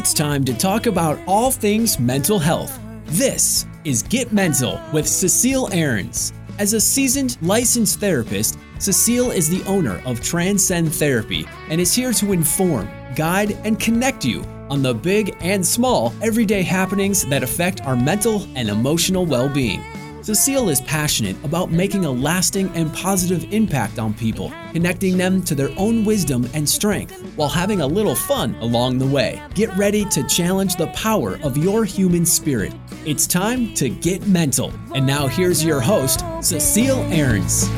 It's time to talk about all things mental health. This is Get Mental with Cecile Ahrens. As a seasoned licensed therapist, Cecile is the owner of Transcend Therapy and is here to inform, guide, and connect you on the big and small everyday happenings that affect our mental and emotional well being. Cecile is passionate about making a lasting and positive impact on people, connecting them to their own wisdom and strength while having a little fun along the way. Get ready to challenge the power of your human spirit. It's time to get mental. And now here's your host, Cecile Ahrens.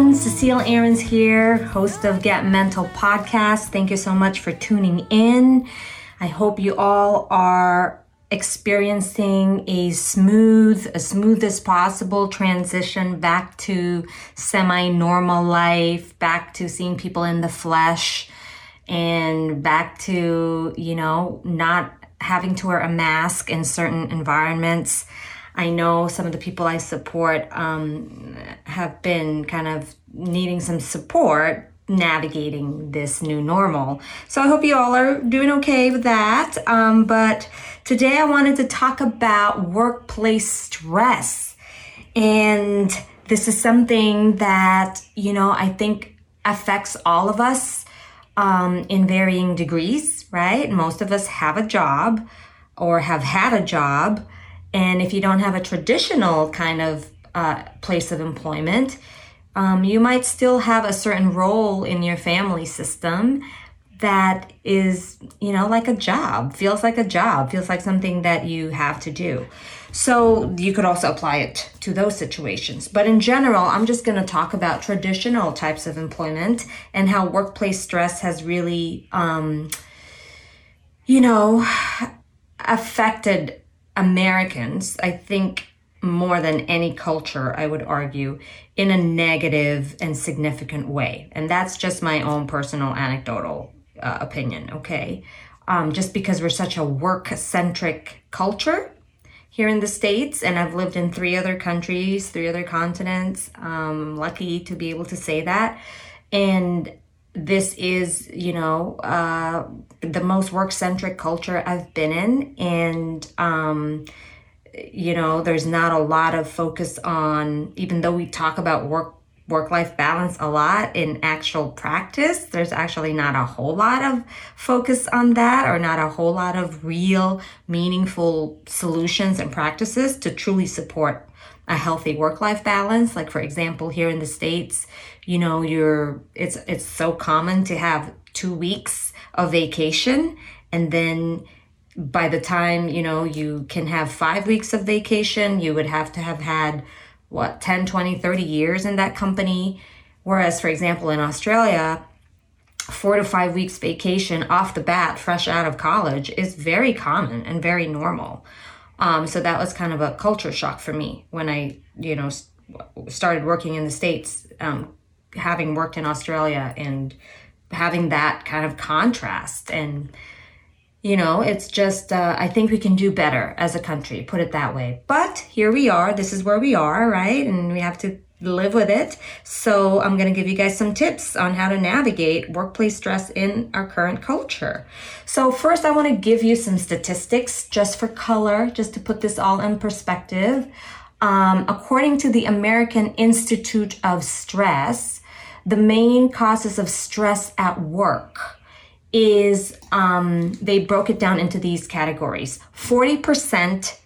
Everyone, Cecile Ahrens here, host of Get Mental podcast. Thank you so much for tuning in. I hope you all are experiencing a smooth, as smooth as possible transition back to semi-normal life, back to seeing people in the flesh, and back to, you know, not having to wear a mask in certain environments. I know some of the people I support um, have been kind of needing some support navigating this new normal. So I hope you all are doing okay with that. Um, but today I wanted to talk about workplace stress. And this is something that, you know, I think affects all of us um, in varying degrees, right? Most of us have a job or have had a job. And if you don't have a traditional kind of uh, place of employment, um, you might still have a certain role in your family system that is, you know, like a job, feels like a job, feels like something that you have to do. So you could also apply it to those situations. But in general, I'm just going to talk about traditional types of employment and how workplace stress has really, um, you know, affected Americans. I think more than any culture, I would argue, in a negative and significant way. And that's just my own personal anecdotal uh, opinion, okay? Um, just because we're such a work centric culture here in the States, and I've lived in three other countries, three other continents. Um, lucky to be able to say that. And this is, you know, uh, the most work centric culture I've been in. And, um, you know there's not a lot of focus on even though we talk about work work life balance a lot in actual practice there's actually not a whole lot of focus on that or not a whole lot of real meaningful solutions and practices to truly support a healthy work life balance like for example here in the states you know you're it's it's so common to have 2 weeks of vacation and then by the time you know you can have five weeks of vacation you would have to have had what 10 20 30 years in that company. Whereas for example in australia four to five weeks vacation off the bat fresh out of college is very common and very normal. Um, so that was kind of a culture shock for me when i you know started working in the states um, having worked in australia and having that kind of contrast and you know, it's just, uh, I think we can do better as a country, put it that way. But here we are. This is where we are, right? And we have to live with it. So I'm going to give you guys some tips on how to navigate workplace stress in our current culture. So first, I want to give you some statistics just for color, just to put this all in perspective. Um, according to the American Institute of Stress, the main causes of stress at work is um, they broke it down into these categories. 40%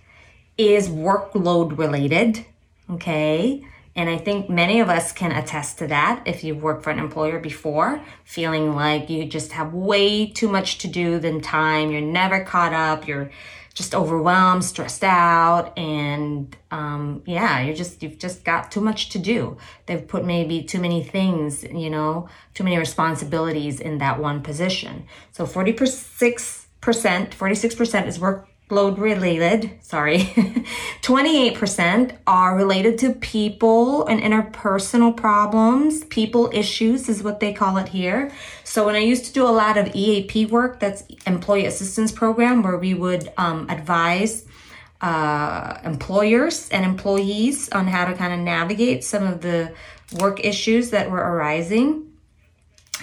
is workload related okay? And i think many of us can attest to that if you've worked for an employer before feeling like you just have way too much to do than time you're never caught up you're just overwhelmed, stressed out, and um, yeah, you're just you've just got too much to do. They've put maybe too many things, you know, too many responsibilities in that one position. So 46 percent, 46 percent is work load related, sorry, 28% are related to people and interpersonal problems. People issues is what they call it here. So when I used to do a lot of EAP work, that's employee assistance program, where we would um, advise uh, employers and employees on how to kind of navigate some of the work issues that were arising.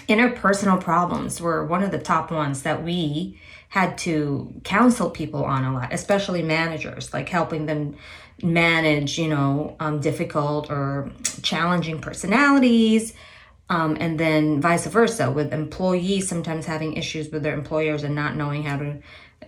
Interpersonal problems were one of the top ones that we had to counsel people on a lot, especially managers, like helping them manage, you know, um, difficult or challenging personalities. Um, and then vice versa with employees sometimes having issues with their employers and not knowing how to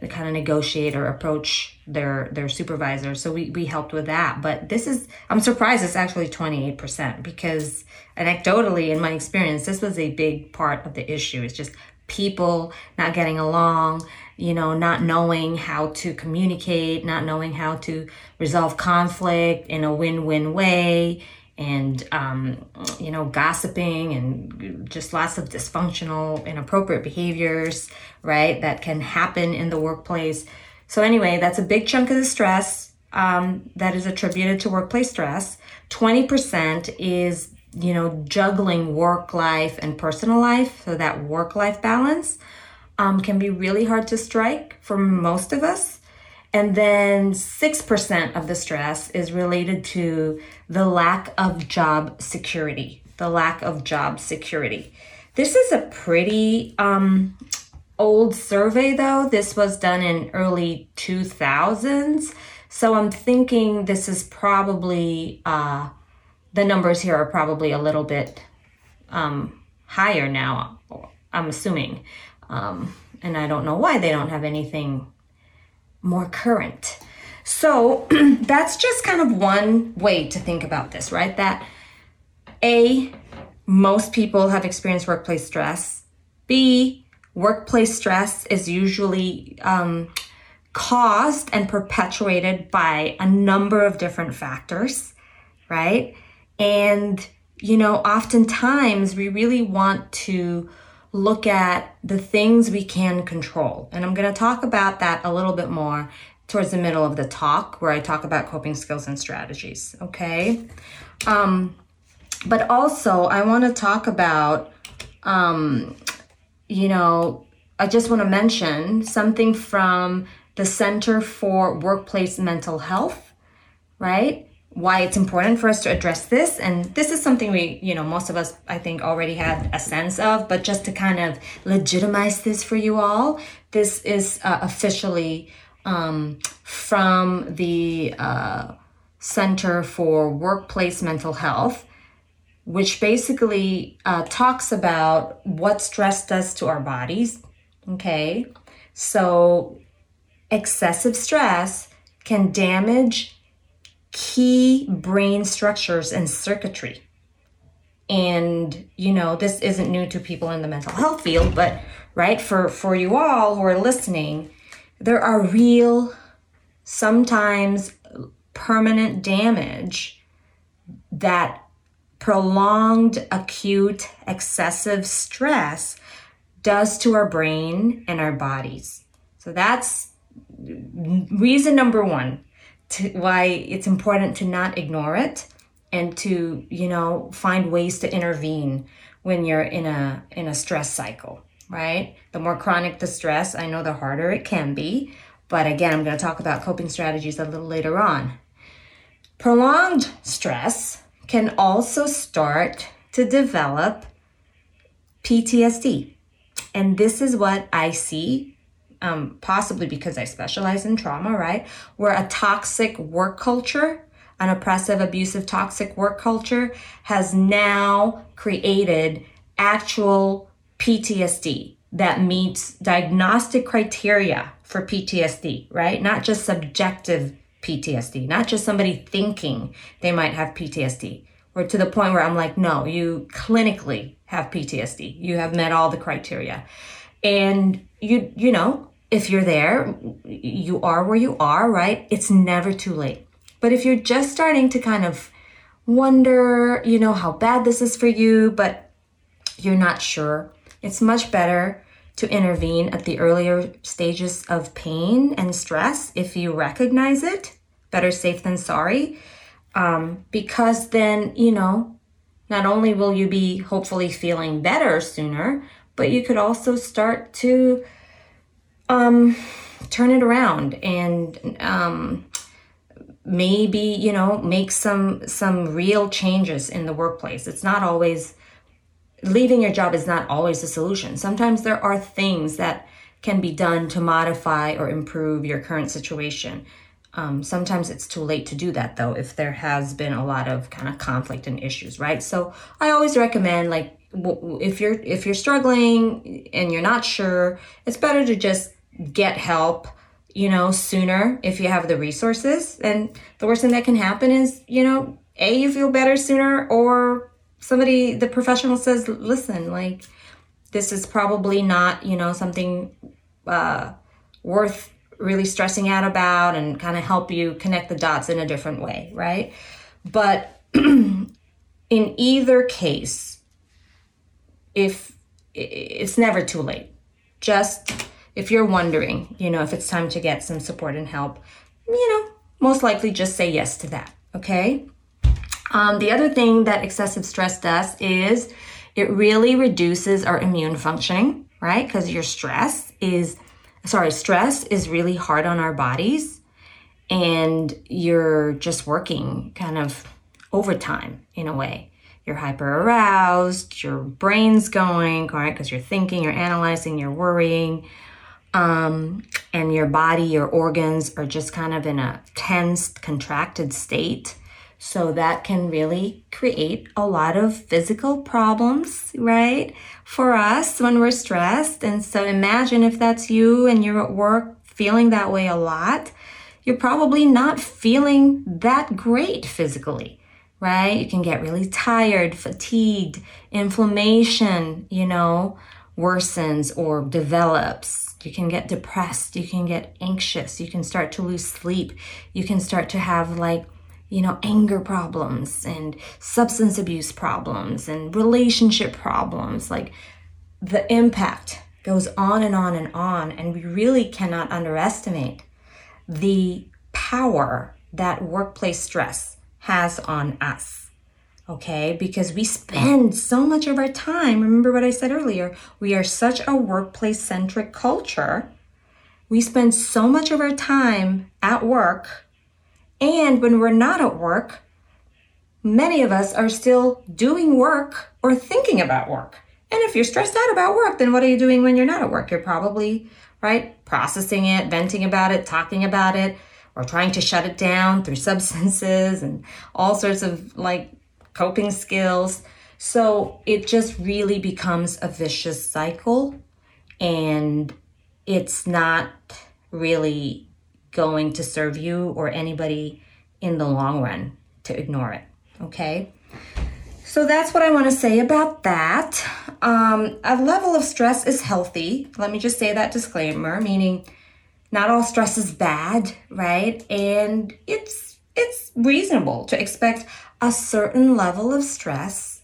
kind of negotiate or approach their their supervisor. So we we helped with that. But this is I'm surprised it's actually 28% because anecdotally in my experience this was a big part of the issue. It's just people not getting along, you know, not knowing how to communicate, not knowing how to resolve conflict in a win-win way and um, you know gossiping and just lots of dysfunctional inappropriate behaviors right that can happen in the workplace. So anyway that's a big chunk of the stress um, that is attributed to workplace stress. 20% is you know juggling work life and personal life so that work life balance um, can be really hard to strike for most of us and then 6% of the stress is related to the lack of job security. The lack of job security. This is a pretty um, old survey, though. This was done in early 2000s. So I'm thinking this is probably, uh, the numbers here are probably a little bit um, higher now, I'm assuming. Um, and I don't know why they don't have anything more current. So that's just kind of one way to think about this, right? That A, most people have experienced workplace stress. B, workplace stress is usually um, caused and perpetuated by a number of different factors, right? And, you know, oftentimes we really want to look at the things we can control. And I'm going to talk about that a little bit more towards the middle of the talk where I talk about coping skills and strategies, okay? Um, but also, I want to talk about, um, you know, I just want to mention something from the Center for Workplace Mental Health, right? Why it's important for us to address this. And this is something we you know most of us i think already had a sense of. But just to kind of legitimize this for you all this is uh, officially um, from the uh, center for workplace mental health which basically uh, talks about what stress does to our bodies okay? So excessive stress can damage key brain structures and circuitry. And, you know, this isn't new to people in the mental health field, but right, for, for you all who are listening, there are real, sometimes permanent damage that prolonged, acute, excessive stress does to our brain and our bodies. So that's reason number one to, why it's important to not ignore it and to you know find ways to intervene when you're in a in a stress cycle right? The more chronic the stress i know the harder it can be. But again i'm going to talk about coping strategies a little later on. Prolonged stress can also start to develop ptsd and this is what i see um, possibly because I specialize in trauma, right? Where a toxic work culture, an oppressive, abusive, toxic work culture has now created actual PTSD that meets diagnostic criteria for PTSD, right? Not just subjective PTSD, not just somebody thinking they might have PTSD. Or to the point where I'm like, no, you clinically have PTSD. You have met all the criteria. And you, you know, if you're there, you are where you are, right? It's never too late. But if you're just starting to kind of wonder, you know, how bad this is for you, but you're not sure, it's much better to intervene at the earlier stages of pain and stress if you recognize it. Better safe than sorry. Um, because then, you know, not only will you be hopefully feeling better sooner, but you could also start to um, turn it around and um, maybe you know make some some real changes in the workplace. It's not always leaving your job is not always the solution. Sometimes there are things that can be done to modify or improve your current situation. Um, sometimes it's too late to do that though if there has been a lot of kind of conflict and issues right? So i always recommend like if you're if you're struggling and you're not sure it's better to just get help you know, sooner if you have the resources. And the worst thing that can happen is, you know, A, you feel better sooner, or somebody, the professional says, listen, like, this is probably not, you know, something uh, worth really stressing out about and kind of help you connect the dots in a different way, right? But in either case, if it's never too late, just if you're wondering, you know, if it's time to get some support and help, you know, most likely just say yes to that, okay? Um, the other thing that excessive stress does is it really reduces our immune functioning, right? Because your stress is, sorry, stress is really hard on our bodies and you're just working kind of overtime in a way. You're hyper aroused, your brain's going, right? Because you're thinking, you're analyzing, you're worrying um, and your body, your organs are just kind of in a tense, contracted state. So that can really create a lot of physical problems, right? For us when we're stressed. And so imagine if that's you and you're at work feeling that way a lot, you're probably not feeling that great physically, right? You can get really tired, fatigued, inflammation, you know, worsens or develops you can get depressed. You can get anxious. You can start to lose sleep. You can start to have like, you know, anger problems and substance abuse problems and relationship problems. Like the impact goes on and on and on. And we really cannot underestimate the power that workplace stress has on us okay? Because we spend so much of our time, remember what I said earlier, we are such a workplace centric culture. We spend so much of our time at work, and when we're not at work, many of us are still doing work or thinking about work. And if you're stressed out about work, then what are you doing when you're not at work? You're probably, right, processing it, venting about it, talking about it, or trying to shut it down through substances and all sorts of like coping skills. So it just really becomes a vicious cycle and it's not really going to serve you or anybody in the long run to ignore it. Okay. So that's what I want to say about that. Um, a level of stress is healthy. Let me just say that disclaimer, meaning not all stress is bad, right? And it's it's reasonable to expect a certain level of stress.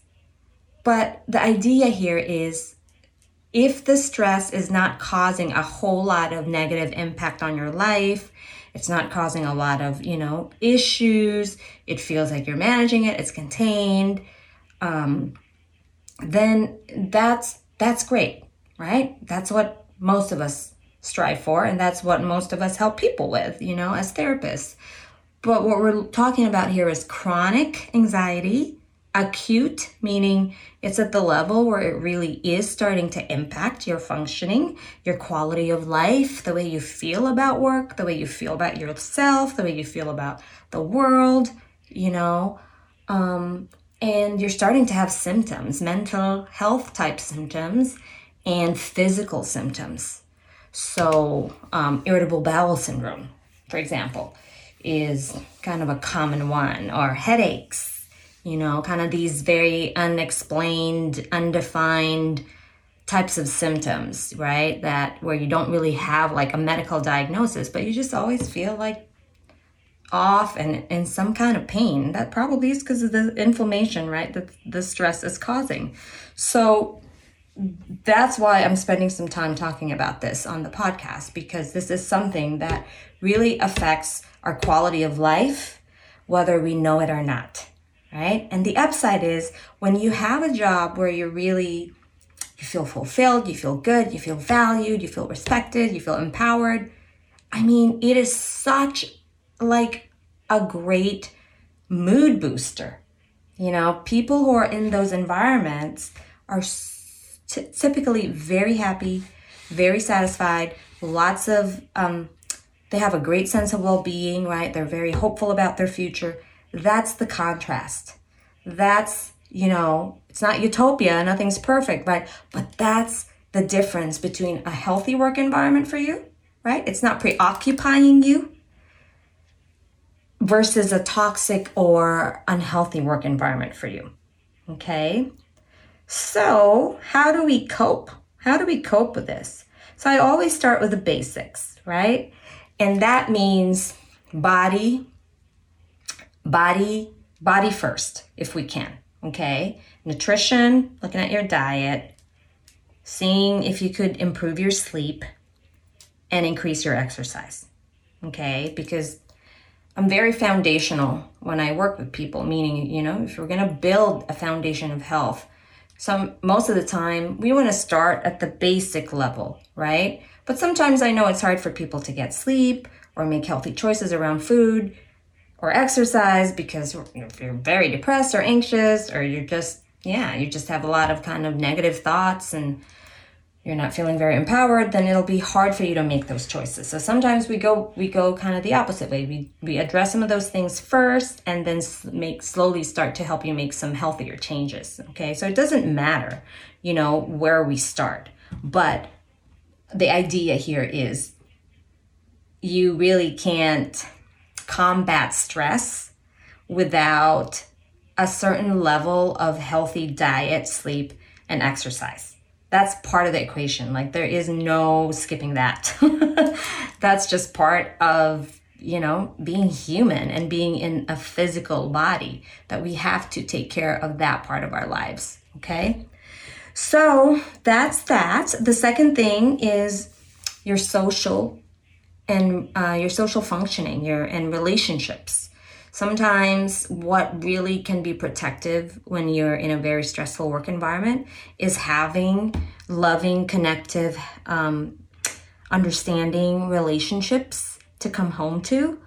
But the idea here is if the stress is not causing a whole lot of negative impact on your life, it's not causing a lot of, you know, issues, it feels like you're managing it, it's contained, um, then that's that's great, right? That's what most of us strive for, and that's what most of us help people with, you know, as therapists. But what we're talking about here is chronic anxiety, acute, meaning it's at the level where it really is starting to impact your functioning, your quality of life, the way you feel about work, the way you feel about yourself, the way you feel about the world, you know. Um, and you're starting to have symptoms, mental health type symptoms, and physical symptoms. So, um, irritable bowel syndrome, for example is kind of a common one, or headaches, you know, kind of these very unexplained, undefined types of symptoms, right? That where you don't really have like a medical diagnosis, but you just always feel like off and in some kind of pain. That probably is because of the inflammation, right? That the stress is causing. So that's why I'm spending some time talking about this on the podcast because this is something that really affects our quality of life, whether we know it or not, right? And the upside is when you have a job where you're really, you feel fulfilled, you feel good, you feel valued, you feel respected, you feel empowered. I mean, it is such like a great mood booster. You know, people who are in those environments are t- typically very happy, very satisfied, lots of, um, they have a great sense of well being, right? They're very hopeful about their future. That's the contrast. That's, you know, it's not utopia, nothing's perfect, right? But that's the difference between a healthy work environment for you, right? It's not preoccupying you versus a toxic or unhealthy work environment for you. Okay? So, how do we cope? How do we cope with this? So, I always start with the basics, right? And that means body, body, body first, if we can. Okay? Nutrition, looking at your diet, seeing if you could improve your sleep and increase your exercise. Okay? Because I'm very foundational when I work with people, meaning, you know, if we're going to build a foundation of health, some most of the time we want to start at the basic level, right? But sometimes I know it's hard for people to get sleep or make healthy choices around food or exercise because if you're very depressed or anxious or you're just yeah, you just have a lot of kind of negative thoughts and you're not feeling very empowered, then it'll be hard for you to make those choices. So sometimes we go we go kind of the opposite way. We we address some of those things first and then make slowly start to help you make some healthier changes. Okay? So it doesn't matter, you know, where we start. But the idea here is you really can't combat stress without a certain level of healthy diet, sleep, and exercise that's part of the equation. Like there is no skipping that. that's just part of, you know, being human and being in a physical body that we have to take care of that part of our lives. Okay. So that's that. The second thing is your social and uh, your social functioning, your and relationships. Sometimes, what really can be protective when you're in a very stressful work environment is having loving, connective, um, understanding relationships to come home to.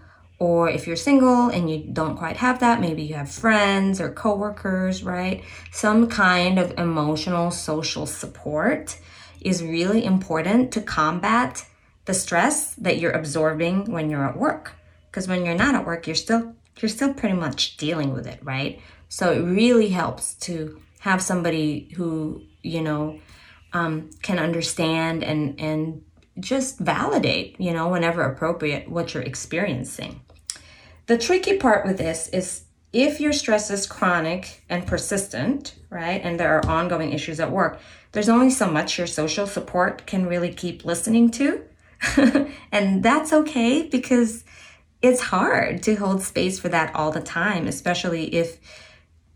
Or if you're single and you don't quite have that, maybe you have friends or coworkers, right? Some kind of emotional social support is really important to combat the stress that you're absorbing when you're at work. Because when you're not at work, you're still you're still pretty much dealing with it, right? So it really helps to have somebody who, you know, um, can understand and, and just validate, you know, whenever appropriate, what you're experiencing. The tricky part with this is if your stress is chronic and persistent, right, and there are ongoing issues at work, there's only so much your social support can really keep listening to. and that's okay because it's hard to hold space for that all the time, especially if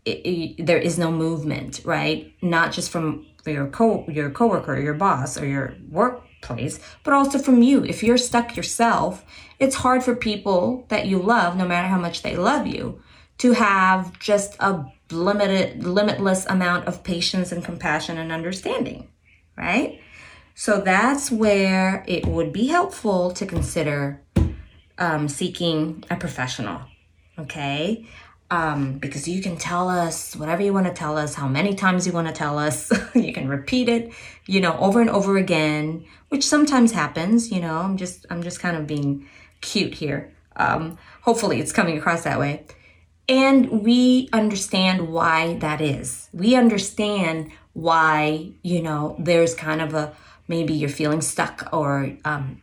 it, it, there is no movement, right? Not just from your co your coworker, or your boss, or your workplace, but also from you. If you're stuck yourself, it's hard for people that you love, no matter how much they love you, to have just a limited, limitless amount of patience and compassion and understanding, right? So that's where it would be helpful to consider um, seeking a professional, okay? Um, because you can tell us whatever you want to tell us, how many times you want to tell us. you can repeat it, you know, over and over again, which sometimes happens. You know, I'm just I'm just kind of being cute here. Um, hopefully, it's coming across that way. And we understand why that is. We understand why you know there's kind of a maybe you're feeling stuck or um,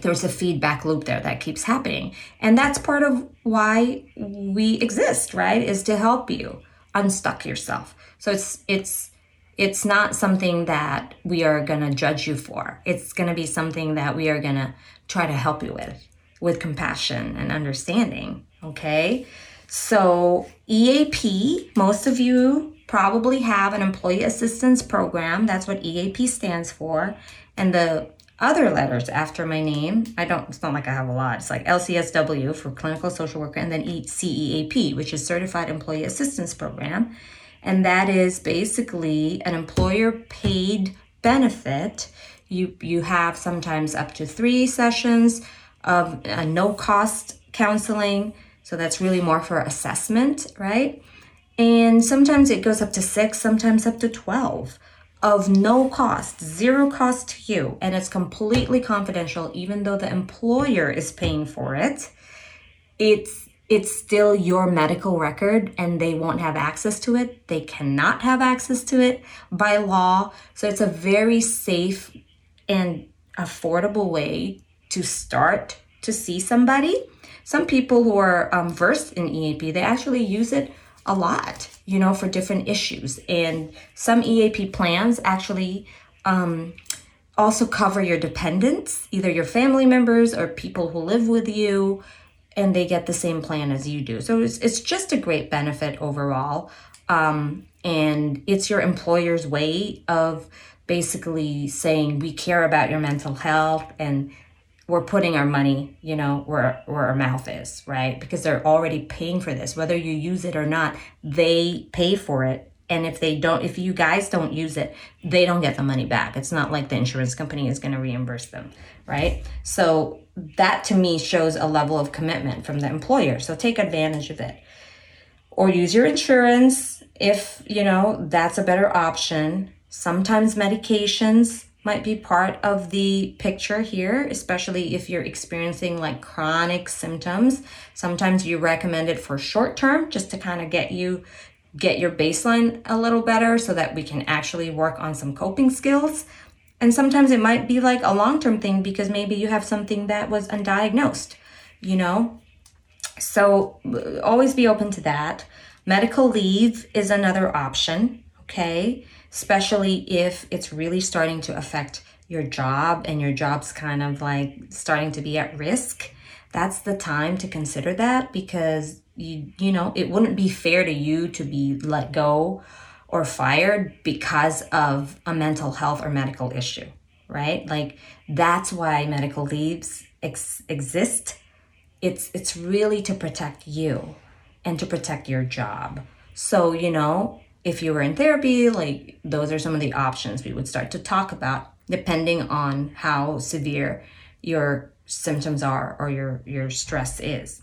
there's a feedback loop there that keeps happening. And that's part of why we exist, right? Is to help you unstuck yourself. So it's it's it's not something that we are going to judge you for. It's going to be something that we are going to try to help you with with compassion and understanding, okay? So, EAP, most of you probably have an employee assistance program. That's what EAP stands for. And the other letters after my name. I don't, it's not like I have a lot. It's like LCSW for clinical social worker and then CEAP, which is Certified Employee Assistance Program. And that is basically an employer paid benefit. You, you have sometimes up to three sessions of uh, no cost counseling So that's really more for assessment, right? And sometimes it goes up to six, sometimes up to 12 of no cost, zero cost to you. And it's completely confidential, even though the employer is paying for it. It's it's still your medical record and they won't have access to it. They cannot have access to it by law. So it's a very safe and affordable way to start to see somebody. Some people who are um, versed in EAP, they actually use it a lot, you know, for different issues. And some EAP plans actually um, also cover your dependents, either your family members or people who live with you, and they get the same plan as you do. So it's, it's just a great benefit overall. Um, and it's your employer's way of basically saying, we care about your mental health and we're putting our money, you know, where where our mouth is, right? Because they're already paying for this. Whether you use it or not, they pay for it. And if they don't if you guys don't use it, they don't get the money back. It's not like the insurance company is going to reimburse them, right? So that to me shows a level of commitment from the employer. So take advantage of it. Or use your insurance if, you know, that's a better option. Sometimes medications might be part of the picture here, especially if you're experiencing like chronic symptoms. Sometimes you recommend it for short term just to kind of get you get your baseline a little better so that we can actually work on some coping skills. And sometimes it might be like a long-term thing because maybe you have something that was undiagnosed, you know? So always be open to that. Medical leave is another option, okay? Especially if it's really starting to affect your job and your job's kind of like starting to be at risk that's the time to consider that because you you know it wouldn't be fair to you to be let go or fired because of a mental health or medical issue right? Like that's why medical leaves ex- exist. It's it's really to protect you and to protect your job. So you know if you were in therapy, like those are some of the options we would start to talk about depending on how severe your symptoms are or your your stress is.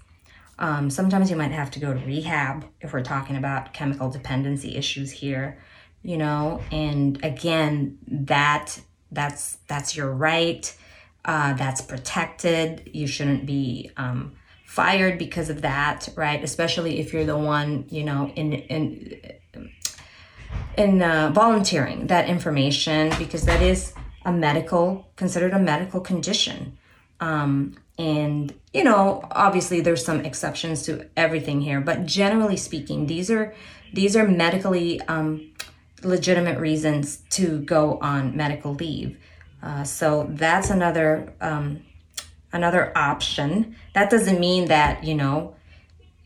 Um, sometimes you might have to go to rehab if we're talking about chemical dependency issues here, you know. And again, that that's that's your right. Uh, that's protected. You shouldn't be um, fired because of that, right? Especially if you're the one, you know, in in in uh, volunteering that information because that is a medical considered a medical condition. Um, and you know obviously there's some exceptions to everything here but generally speaking these are these are medically um, legitimate reasons to go on medical leave. Uh, so that's another um, another option. That doesn't mean that you know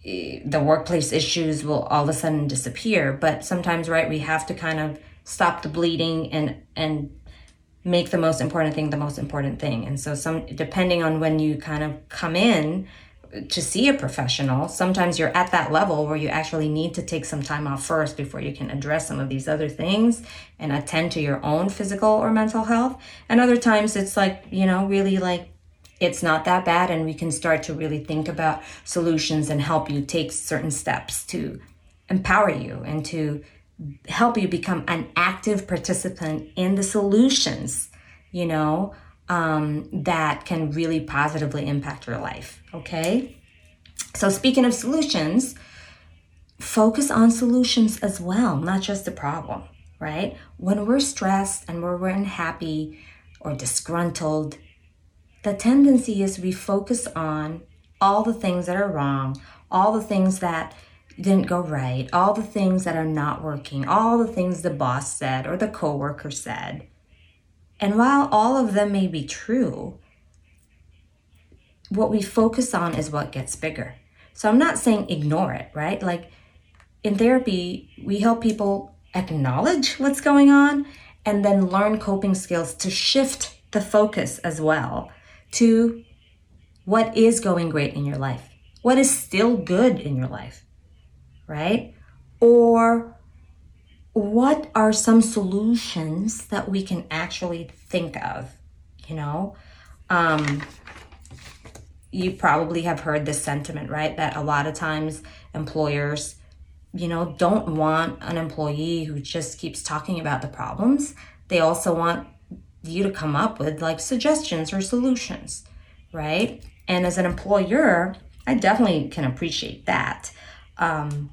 the workplace issues will all of a sudden disappear. But sometimes right we have to kind of stop the bleeding and and make the most important thing the most important thing. And so some depending on when you kind of come in to see a professional sometimes you're at that level where you actually need to take some time off first before you can address some of these other things and attend to your own physical or mental health. And other times it's like you know really like it's not that bad and we can start to really think about solutions and help you take certain steps to empower you and to help you become an active participant in the solutions you know um, that can really positively impact your life okay? So speaking of solutions focus on solutions as well not just the problem right? When we're stressed and we're unhappy or disgruntled the tendency is we focus on all the things that are wrong, all the things that didn't go right, all the things that are not working, all the things the boss said or the coworker said. And while all of them may be true, what we focus on is what gets bigger. So I'm not saying ignore it, right? Like in therapy, we help people acknowledge what's going on and then learn coping skills to shift the focus as well to what is going great in your life, what is still good in your life, right? Or what are some solutions that we can actually think of, you know? Um, you probably have heard this sentiment, right? That a lot of times employers, you know, don't want an employee who just keeps talking about the problems. They also want you to come up with like suggestions or solutions, right? And as an employer, I definitely can appreciate that. Um,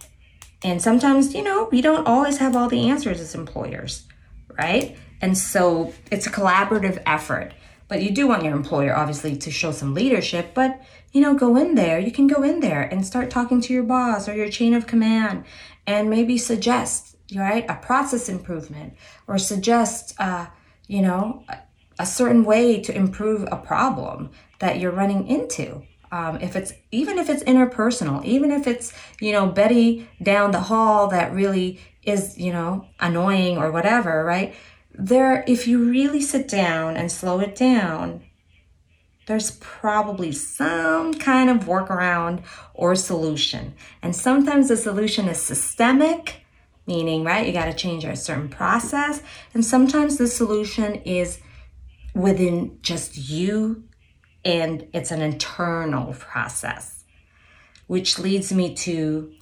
and sometimes, you know, we don't always have all the answers as employers, right? And so it's a collaborative effort. But you do want your employer, obviously, to show some leadership, but, you know, go in there. You can go in there and start talking to your boss or your chain of command and maybe suggest, right, a process improvement or suggest, uh, you know, a, certain way to improve a problem that you're running into. Um, if it's even if it's interpersonal even if it's you know betty down the hall that really is you know annoying or whatever right? There if you really sit down and slow it down there's probably some kind of workaround or solution. And sometimes the solution is systemic meaning right you got to change a certain process and sometimes the solution is within just you and it's an internal process, which leads me to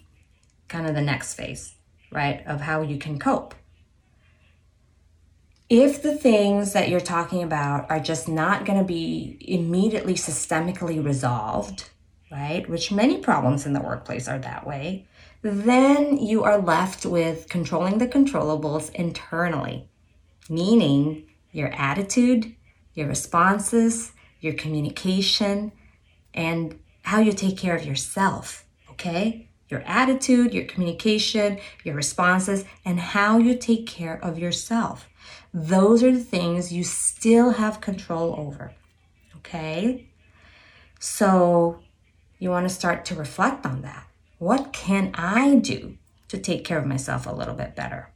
kind of the next phase, right, of how you can cope. If the things that you're talking about are just not going to be immediately systemically resolved, right, which many problems in the workplace are that way, then you are left with controlling the controllables internally, meaning your attitude, your responses, your communication, and how you take care of yourself, okay? Your attitude, your communication, your responses, and how you take care of yourself. Those are the things you still have control over, okay? So you want to start to reflect on that. What can I do to take care of myself a little bit better?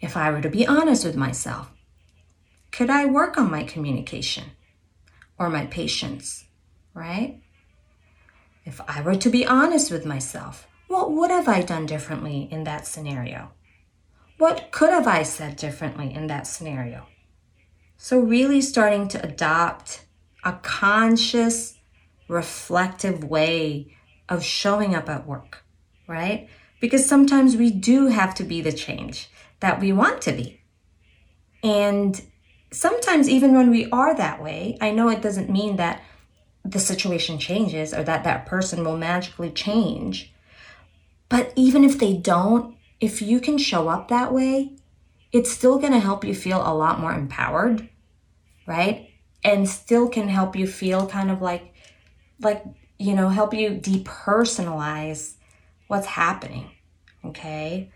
If I were to be honest with myself, could I work on my communication or my patience, right? If I were to be honest with myself, what would have I done differently in that scenario? What could have I said differently in that scenario? So, really starting to adopt a conscious, reflective way of showing up at work, right? Because sometimes we do have to be the change that we want to be. And sometimes even when we are that way, I know it doesn't mean that the situation changes or that that person will magically change. But even if they don't, if you can show up that way, it's still going to help you feel a lot more empowered, right? And still can help you feel kind of like like you know, help you depersonalize what's happening, okay?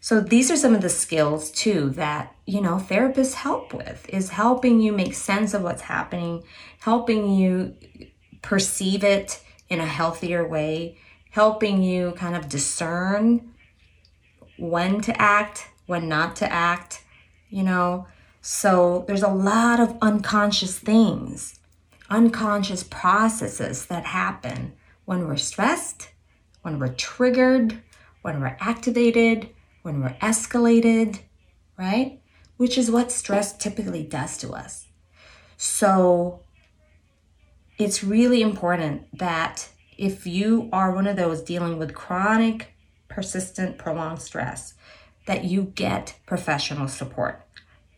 So these are some of the skills too that, you know, therapists help with is helping you make sense of what's happening, helping you perceive it in a healthier way, helping you kind of discern when to act, when not to act, you know. So there's a lot of unconscious things, unconscious processes that happen when we're stressed, when we're triggered, when we're activated, when we're escalated, right? Which is what stress typically does to us. So it's really important that if you are one of those dealing with chronic, persistent, prolonged stress, that you get professional support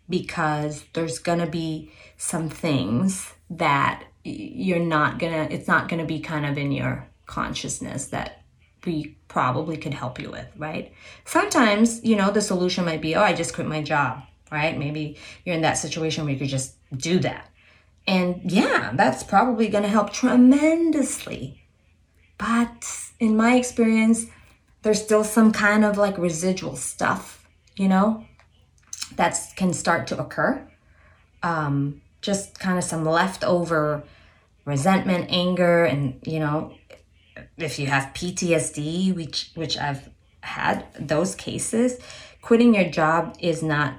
because there's going to be some things that you're not to it's not to be kind of in your consciousness that we probably could help you with, right? Sometimes, you know, the solution might be, oh, I just quit my job, right? Maybe you're in that situation where you could just do that. And yeah, that's probably to help tremendously. But in my experience, there's still some kind of like residual stuff, you know, that can start to occur. Um, just kind of some leftover resentment, anger, and, you know, if you have PTSD, which which I've had those cases, quitting your job is not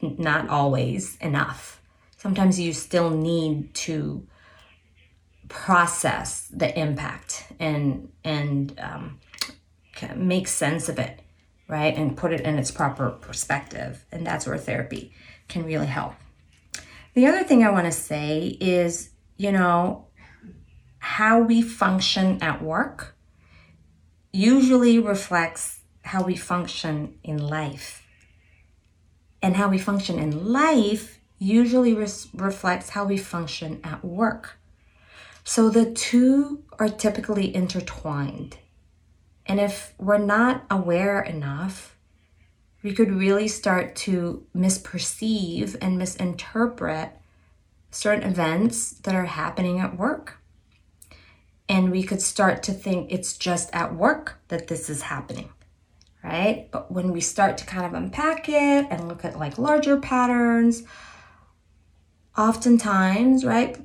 not always enough. Sometimes you still need to process the impact and and um, make sense of it, right? And put it in its proper perspective. And that's where therapy can really help. The other thing I want to say is, you know, how we function at work usually reflects how we function in life. And how we function in life usually res- reflects how we function at work. So the two are typically intertwined. And if we're not aware enough, we could really start to misperceive and misinterpret certain events that are happening at work. And we could start to think it's just at work that this is happening, right? But when we start to kind of unpack it and look at like larger patterns, oftentimes, right,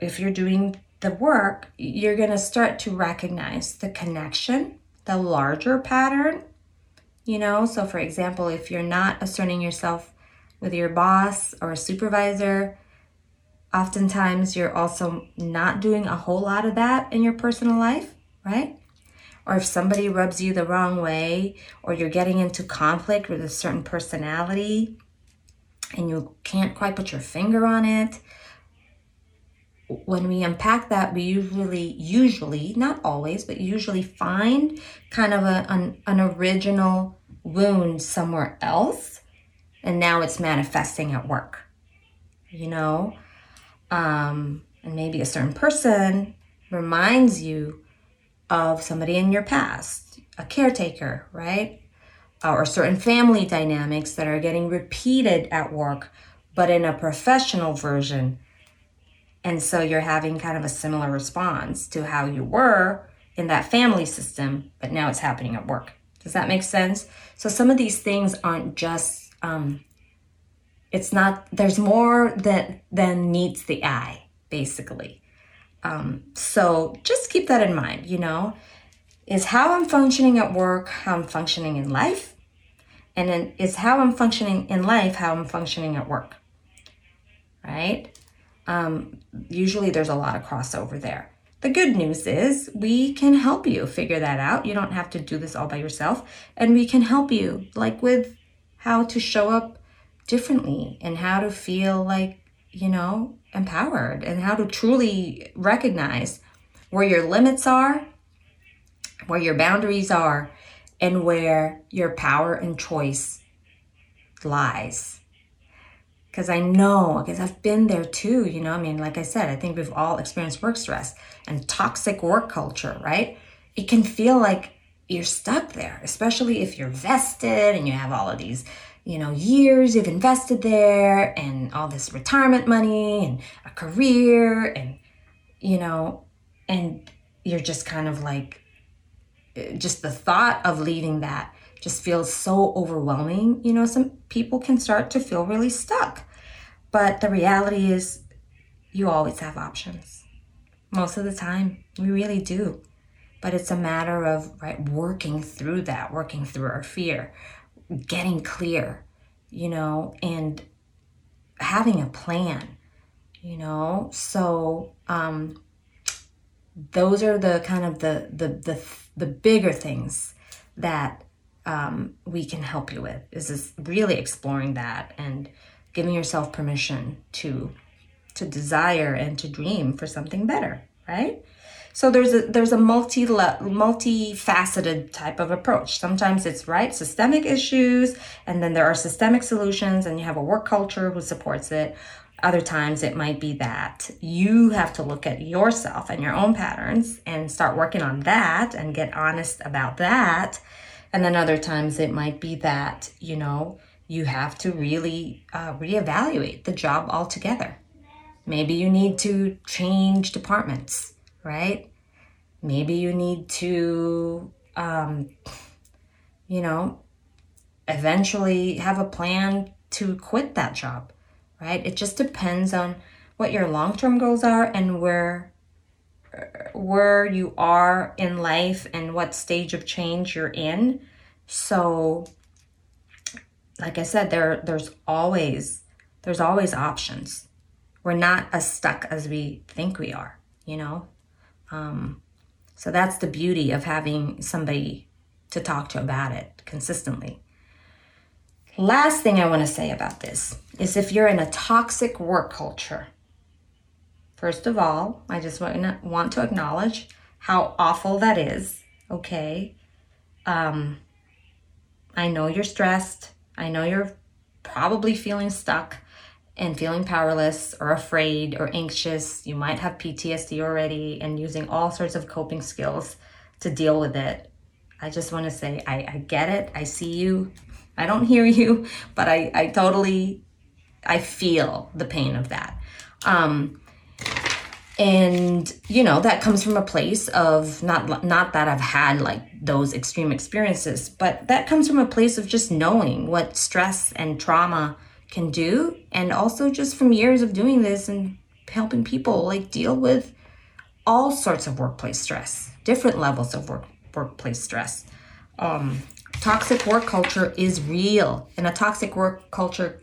if you're doing the work, you're going to start to recognize the connection, the larger pattern. You know, so for example, if you're not asserting yourself with your boss or a supervisor, oftentimes you're also not doing a whole lot of that in your personal life, right? Or if somebody rubs you the wrong way, or you're getting into conflict with a certain personality and you can't quite put your finger on it, when we unpack that, we usually, usually, not always, but usually find kind of a, an, an original wound somewhere else. And now it's manifesting at work, you know? Um, and maybe a certain person reminds you of somebody in your past, a caretaker, right? Uh, or certain family dynamics that are getting repeated at work, but in a professional version and so you're having kind of a similar response to how you were in that family system, but now it's happening at work. Does that make sense? So some of these things aren't just, um, it's not, there's more that than meets the eye, basically. Um, so just keep that in mind, you know, is how I'm functioning at work, how I'm functioning in life, and then is how I'm functioning in life, how I'm functioning at work, right? Um, usually there's a lot of crossover there. The good news is we can help you figure that out. You don't have to do this all by yourself. And we can help you, like with how to show up differently and how to feel like, you know, empowered and how to truly recognize where your limits are, where your boundaries are, and where your power and choice lies because I know, because I've been there too, you know. I mean, like I said, I think we've all experienced work stress and toxic work culture, right? It can feel like you're stuck there, especially if you're vested and you have all of these, you know, years you've invested there and all this retirement money and a career and, you know, and you're just kind of like, eh, just the thought of leaving that just feels so overwhelming. You know, some people can start to feel really stuck. But the reality is, you always have options. Most of the time, we really do. But it's a matter of right working through that, working through our fear, getting clear, you know, and having a plan, you know. So um, those are the kind of the the the the bigger things that um, we can help you with is this really exploring that and giving yourself permission to to desire and to dream for something better right? So there's a there's a multi multifaceted type of approach. Sometimes it's right systemic issues and then there are systemic solutions and you have a work culture who supports it. Other times it might be that you have to look at yourself and your own patterns and start working on that and get honest about that and then other times it might be that, you know, you have to really uh, reevaluate the job altogether. Maybe you need to change departments, right? Maybe you need to, um, you know, eventually have a plan to quit that job, right? It just depends on what your long term goals are and where where you are in life and what stage of change you're in. So like I said there there's always there's always options. We're not as stuck as we think we are, you know? Um, so that's the beauty of having somebody to talk to about it consistently. Last thing I want to say about this is if you're in a toxic work culture, First of all, I just want to, acknowledge how awful that is. Okay. Um, I know you're stressed. I know you're probably feeling stuck and feeling powerless or afraid or anxious. You might have PTSD already and using all sorts of coping skills to deal with it. I just want to say, I, I get it. I see you. I don't hear you, but I, I totally, I feel the pain of that. Um, and you know that comes from a place of not not that i've had like those extreme experiences but that comes from a place of just knowing what stress and trauma can do and also just from years of doing this and helping people like deal with all sorts of workplace stress different levels of work workplace stress. Um, toxic work culture is real and a toxic work culture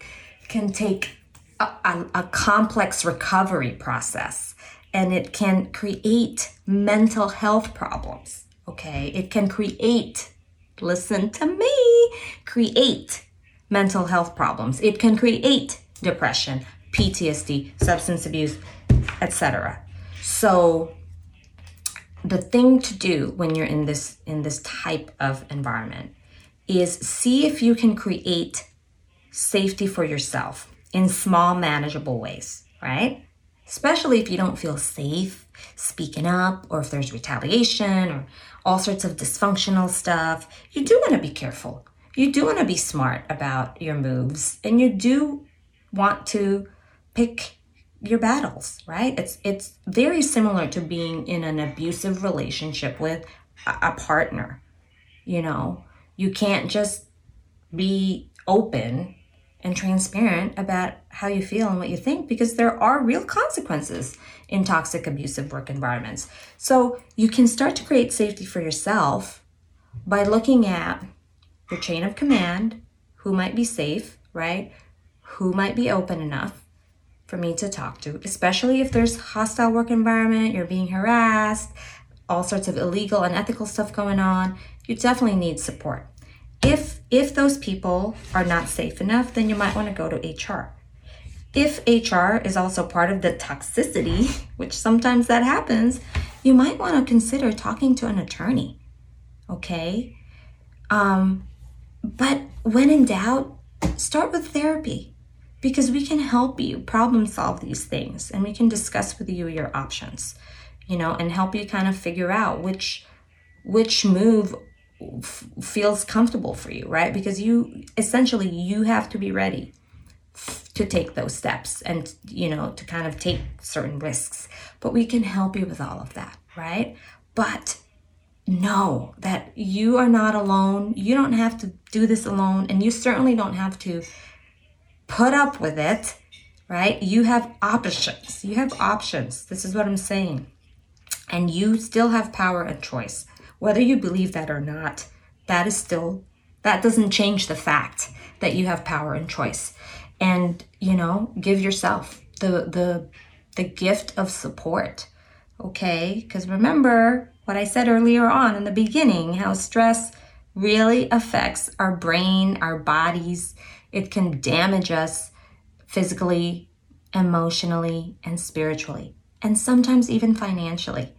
can take a, a, a complex recovery process and it can create mental health problems. Okay, it can create, listen to me, create mental health problems. It can create depression, PTSD, substance abuse, etc. So the thing to do when you're in this in this type of environment is see if you can create safety for yourself in small manageable ways, right? Especially if you don't feel safe speaking up or if there's retaliation or all sorts of dysfunctional stuff. You do want to be careful. You do want to be smart about your moves and you do want to pick your battles, right? It's it's very similar to being in an abusive relationship with a, a partner. You know, you can't just be open and transparent about how you feel and what you think because there are real consequences in toxic abusive work environments. So you can start to create safety for yourself by looking at your chain of command, who might be safe, right? Who might be open enough for me to talk to, especially if there's hostile work environment, you're being harassed, all sorts of illegal and ethical stuff going on, you definitely need support. If if those people are not safe enough, then you might want to go to HR. If HR is also part of the toxicity, which sometimes that happens, you might want to consider talking to an attorney. Okay? Um, but when in doubt, start with therapy because we can help you problem solve these things and we can discuss with you your options, you know, and help you kind of figure out which which move f- feels comfortable for you, right? Because you essentially you have to be ready to take those steps and you know to kind of take certain risks. But we can help you with all of that, right? But know that you are not alone. You don't have to do this alone, and you certainly don't have to put up with it, right? You have options. You have options. This is what I'm saying. And you still have power and choice. Whether you believe that or not, that is still, that doesn't change the fact that you have power and choice. And, you know, give yourself the, the, the gift of support. Okay. Because remember what I said earlier on in the beginning, how stress really affects our brain, our bodies. It can damage us physically, emotionally, and spiritually, and sometimes even financially.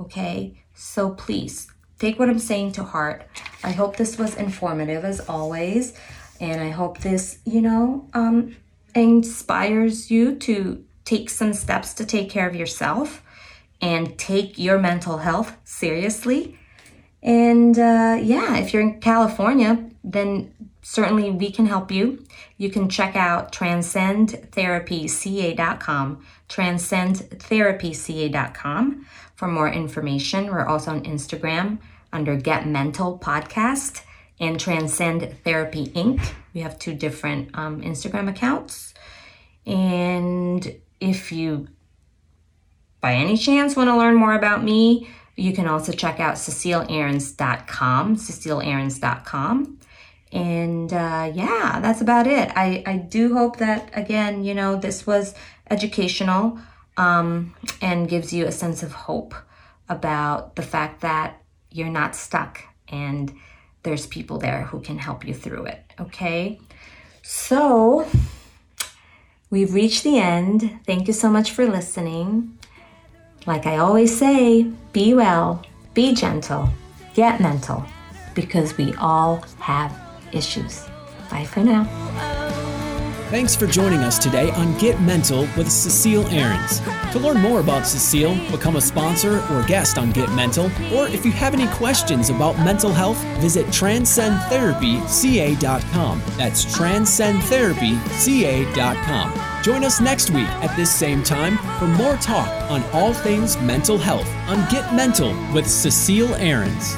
Okay, so please take what I'm saying to heart. I hope this was informative as always, and I hope this, you know, um, inspires you to take some steps to take care of yourself and take your mental health seriously. And uh, yeah, if you're in California, then certainly we can help you. You can check out transcendtherapyca.com, transcendtherapyca.com for more information. We're also on Instagram under Get Mental Podcast and Transcend Therapy Inc. We have two different um, Instagram accounts. And if you, by any chance, want to learn more about me, you can also check out cecileahrens.com, cecileahrens.com. And uh, yeah, that's about it. I, I do hope that, again, you know, this was educational um, and gives you a sense of hope about the fact that you're not stuck and there's people there who can help you through it. Okay. So We've reached the end. Thank you so much for listening. Like I always say, be well, be gentle, get mental, because we all have issues. Bye for now. Thanks for joining us today on Get Mental with Cecile Ahrens. To learn more about Cecile, become a sponsor or guest on Get Mental, or if you have any questions about mental health, visit transcendtherapyca.com. That's transcendtherapyca.com. Join us next week at this same time for more talk on all things mental health on Get Mental with Cecile Ahrens.